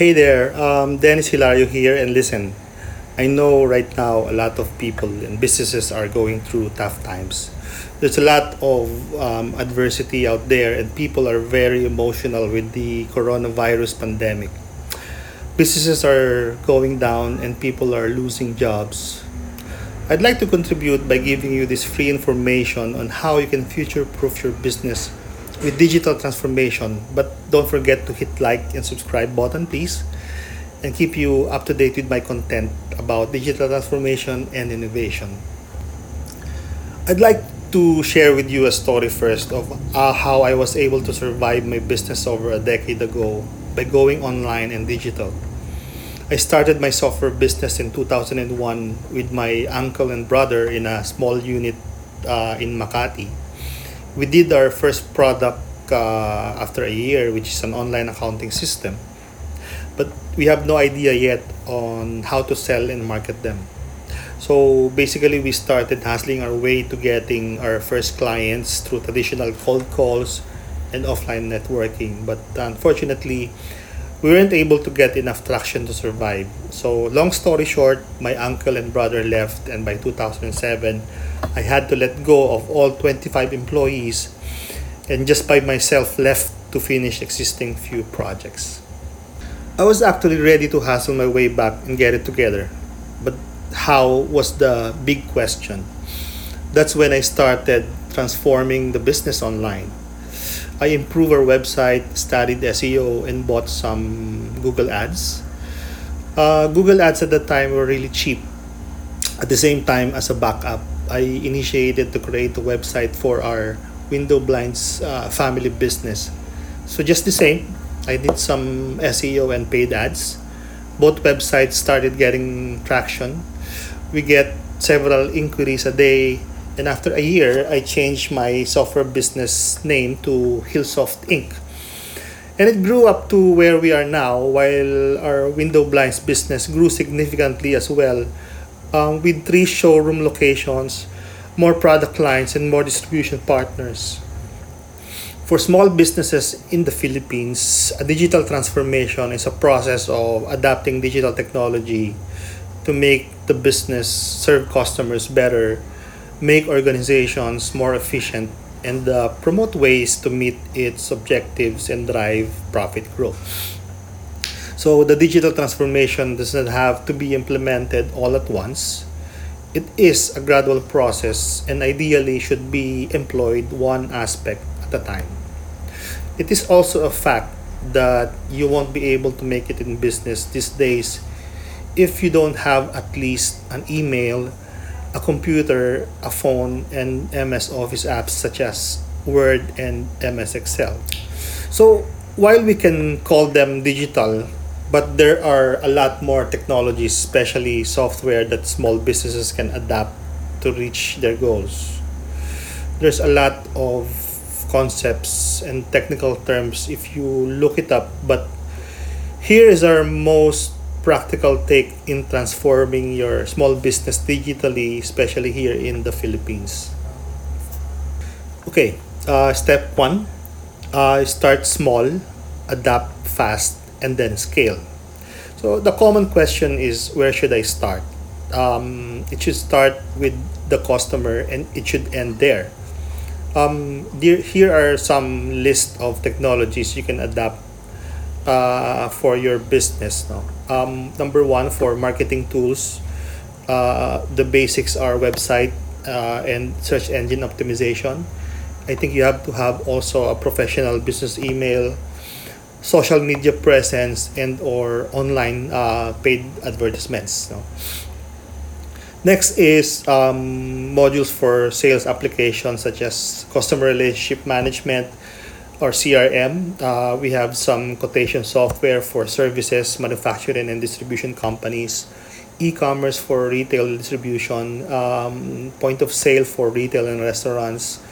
Hey there, um, Dennis Hilario here, and listen, I know right now a lot of people and businesses are going through tough times. There's a lot of um, adversity out there, and people are very emotional with the coronavirus pandemic. Businesses are going down, and people are losing jobs. I'd like to contribute by giving you this free information on how you can future proof your business with digital transformation. But don't forget to hit like and subscribe button, please, and keep you up to date with my content about digital transformation and innovation. I'd like to share with you a story first of uh, how I was able to survive my business over a decade ago by going online and digital. I started my software business in 2001 with my uncle and brother in a small unit uh, in Makati. We did our first product uh, after a year, which is an online accounting system. But we have no idea yet on how to sell and market them. So basically, we started hustling our way to getting our first clients through traditional cold calls and offline networking. But unfortunately, we weren't able to get enough traction to survive. So, long story short, my uncle and brother left, and by 2007, I had to let go of all 25 employees and just by myself left to finish existing few projects. I was actually ready to hustle my way back and get it together, but how was the big question. That's when I started transforming the business online. I improved our website, studied SEO, and bought some Google Ads. Uh, Google Ads at the time were really cheap. At the same time, as a backup, I initiated to create a website for our window blinds uh, family business. So just the same, I did some SEO and paid ads. Both websites started getting traction. We get several inquiries a day and after a year, I changed my software business name to Hillsoft Inc. And it grew up to where we are now, while our window blinds business grew significantly as well, um, with three showroom locations, more product lines, and more distribution partners. For small businesses in the Philippines, a digital transformation is a process of adapting digital technology to make the business serve customers better make organizations more efficient and uh, promote ways to meet its objectives and drive profit growth. So the digital transformation does not have to be implemented all at once. It is a gradual process and ideally should be employed one aspect at a time. It is also a fact that you won't be able to make it in business these days if you don't have at least an email a computer, a phone, and MS Office apps such as Word and MS Excel. So while we can call them digital, but there are a lot more technologies, especially software that small businesses can adapt to reach their goals. There's a lot of concepts and technical terms if you look it up, but here is our most practical take in transforming your small business digitally, especially here in the Philippines? Okay, uh, step one uh, start small, adapt fast, and then scale. So, the common question is where should I start? Um, it should start with the customer and it should end there. Um, here are some list of technologies you can adapt uh, for your business. No? Um, number one, for marketing tools, uh, the basics are website uh, and search engine optimization. I think you have to have also a professional business email, social media presence, and or online uh, paid advertisements. No? Next is um, modules for sales applications such as customer relationship management, or CRM. Uh, we have some quotation software for services, manufacturing and distribution companies, e-commerce for retail distribution, um, point of sale for retail and restaurants,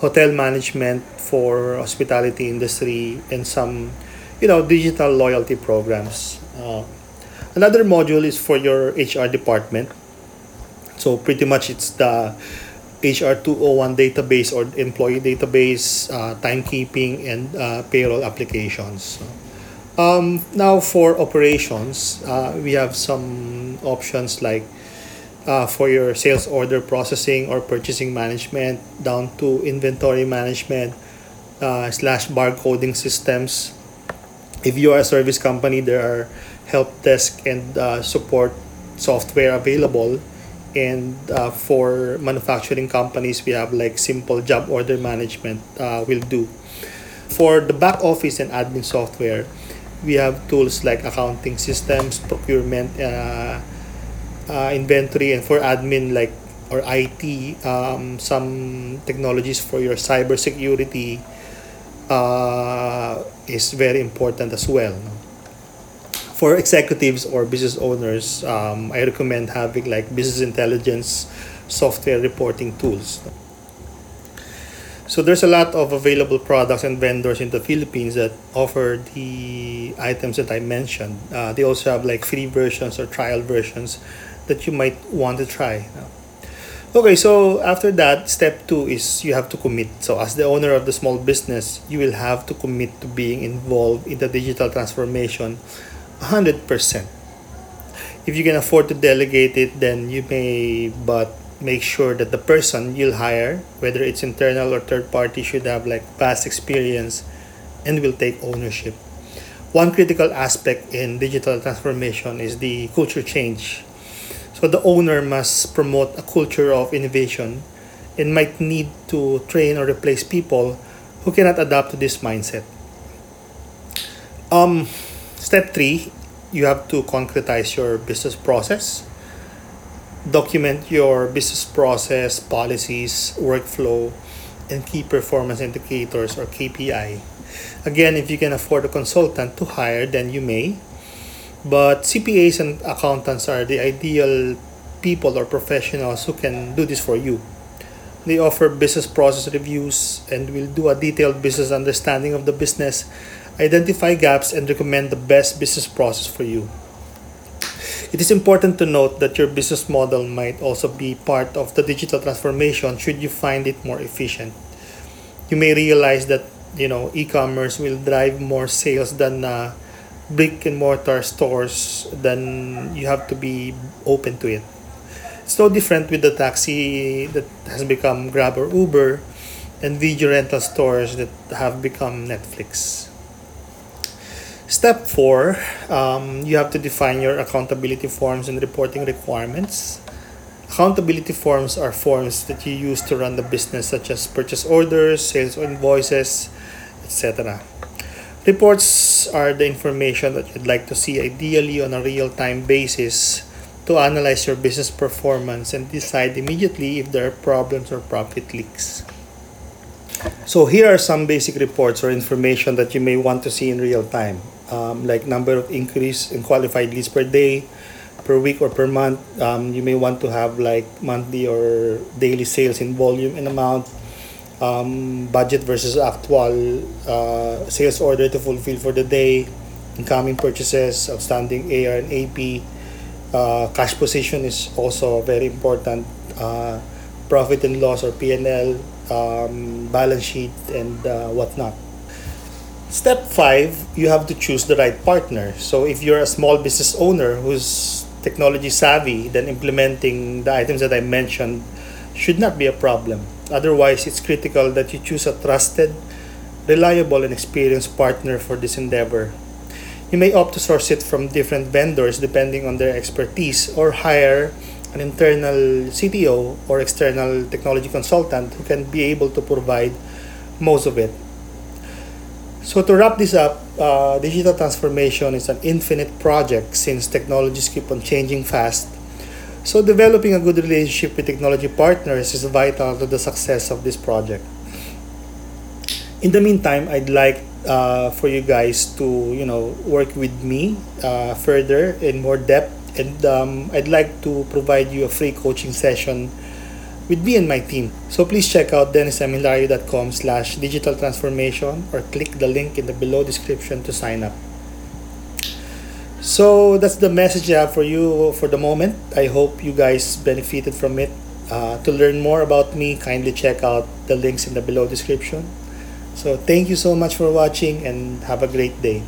hotel management for hospitality industry, and some, you know, digital loyalty programs. Uh, another module is for your HR department. So pretty much it's the HR 201 database or employee database, uh, timekeeping, and uh, payroll applications. Um, now for operations, uh, we have some options like uh, for your sales order processing or purchasing management down to inventory management uh, slash barcoding systems. If you are a service company, there are help desk and uh, support software available. And uh, for manufacturing companies, we have like simple job order management uh, will do. For the back office and admin software, we have tools like accounting systems, procurement, uh, uh, inventory, and for admin like or IT, um, some technologies for your cybersecurity uh, is very important as well. For executives or business owners, um, I recommend having like business intelligence software reporting tools. So there's a lot of available products and vendors in the Philippines that offer the items that I mentioned. Uh, they also have like free versions or trial versions that you might want to try. Okay, so after that, step two is you have to commit. So as the owner of the small business, you will have to commit to being involved in the digital transformation 100%. If you can afford to delegate it, then you may, but make sure that the person you'll hire, whether it's internal or third party, should have like past experience and will take ownership. One critical aspect in digital transformation is the culture change. So the owner must promote a culture of innovation and might need to train or replace people who cannot adapt to this mindset. Um, step three, you have to concretize your business process document your business process, policies, workflow, and key performance indicators or KPI. Again, if you can afford a consultant to hire, then you may. But CPAs and accountants are the ideal people or professionals who can do this for you. They offer business process reviews and will do a detailed business understanding of the business, identify gaps, and recommend the best business process for you. It is important to note that your business model might also be part of the digital transformation should you find it more efficient. You may realize that you know e-commerce will drive more sales than uh, brick and mortar stores then you have to be open to it. It's no different with the taxi that has become Grab or Uber and video rental stores that have become Netflix. Step four, um, you have to define your accountability forms and reporting requirements. Accountability forms are forms that you use to run the business, such as purchase orders, sales invoices, etc. Reports are the information that you'd like to see ideally on a real time basis to analyze your business performance and decide immediately if there are problems or profit leaks. So, here are some basic reports or information that you may want to see in real time um, like number of increase in qualified leads per day per week or per month um, you may want to have like monthly or daily sales in volume and amount um, budget versus actual uh, sales order to fulfill for the day incoming purchases outstanding AR and AP uh, cash position is also very important uh, profit and loss or P&L um, balance sheet and uh, whatnot Step five, you have to choose the right partner. So if you're a small business owner who's technology savvy, then implementing the items that I mentioned should not be a problem. Otherwise, it's critical that you choose a trusted, reliable, and experienced partner for this endeavor. You may opt to source it from different vendors depending on their expertise or hire an internal CTO or external technology consultant who can be able to provide most of it so to wrap this up, uh, digital transformation is an infinite project since technologies keep on changing fast. So developing a good relationship with technology partners is vital to the success of this project. In the meantime, I'd like uh, for you guys to you know work with me uh, further in more depth, and um, I'd like to provide you a free coaching session with me and my team. So please check out dennishilario.com slash digital transformation or click the link in the below description to sign up. So that's the message I have for you for the moment. I hope you guys benefited from it. Uh, to learn more about me, kindly check out the links in the below description. So thank you so much for watching and have a great day.